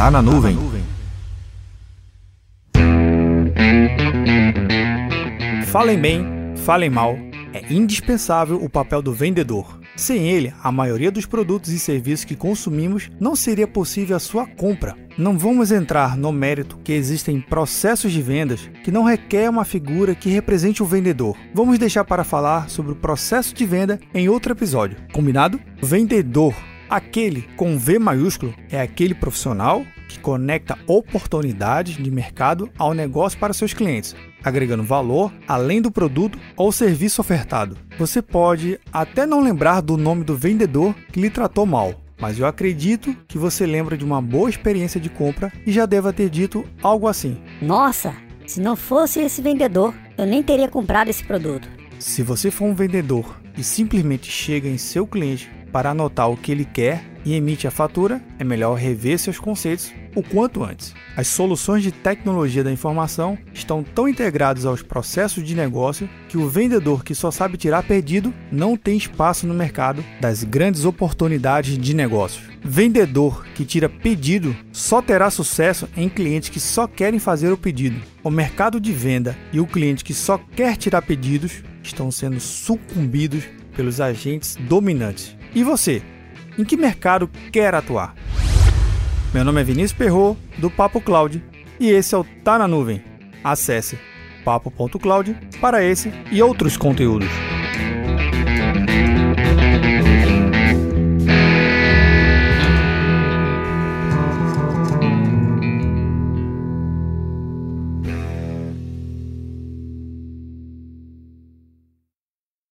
Tá na nuvem. Falem bem, falem mal, é indispensável o papel do vendedor. Sem ele, a maioria dos produtos e serviços que consumimos não seria possível a sua compra. Não vamos entrar no mérito que existem processos de vendas que não requer uma figura que represente o vendedor. Vamos deixar para falar sobre o processo de venda em outro episódio. Combinado? Vendedor Aquele com V maiúsculo é aquele profissional que conecta oportunidades de mercado ao negócio para seus clientes, agregando valor além do produto ou serviço ofertado. Você pode até não lembrar do nome do vendedor que lhe tratou mal, mas eu acredito que você lembra de uma boa experiência de compra e já deva ter dito algo assim: Nossa, se não fosse esse vendedor, eu nem teria comprado esse produto. Se você for um vendedor e simplesmente chega em seu cliente para anotar o que ele quer e emite a fatura, é melhor rever seus conceitos o quanto antes. As soluções de tecnologia da informação estão tão integradas aos processos de negócio que o vendedor que só sabe tirar pedido não tem espaço no mercado das grandes oportunidades de negócios. Vendedor que tira pedido só terá sucesso em clientes que só querem fazer o pedido. O mercado de venda e o cliente que só quer tirar pedidos estão sendo sucumbidos pelos agentes dominantes. E você? Em que mercado quer atuar? Meu nome é Vinícius Perro do Papo Cloud, e esse é o Tá na Nuvem. Acesse papo.cloud para esse e outros conteúdos.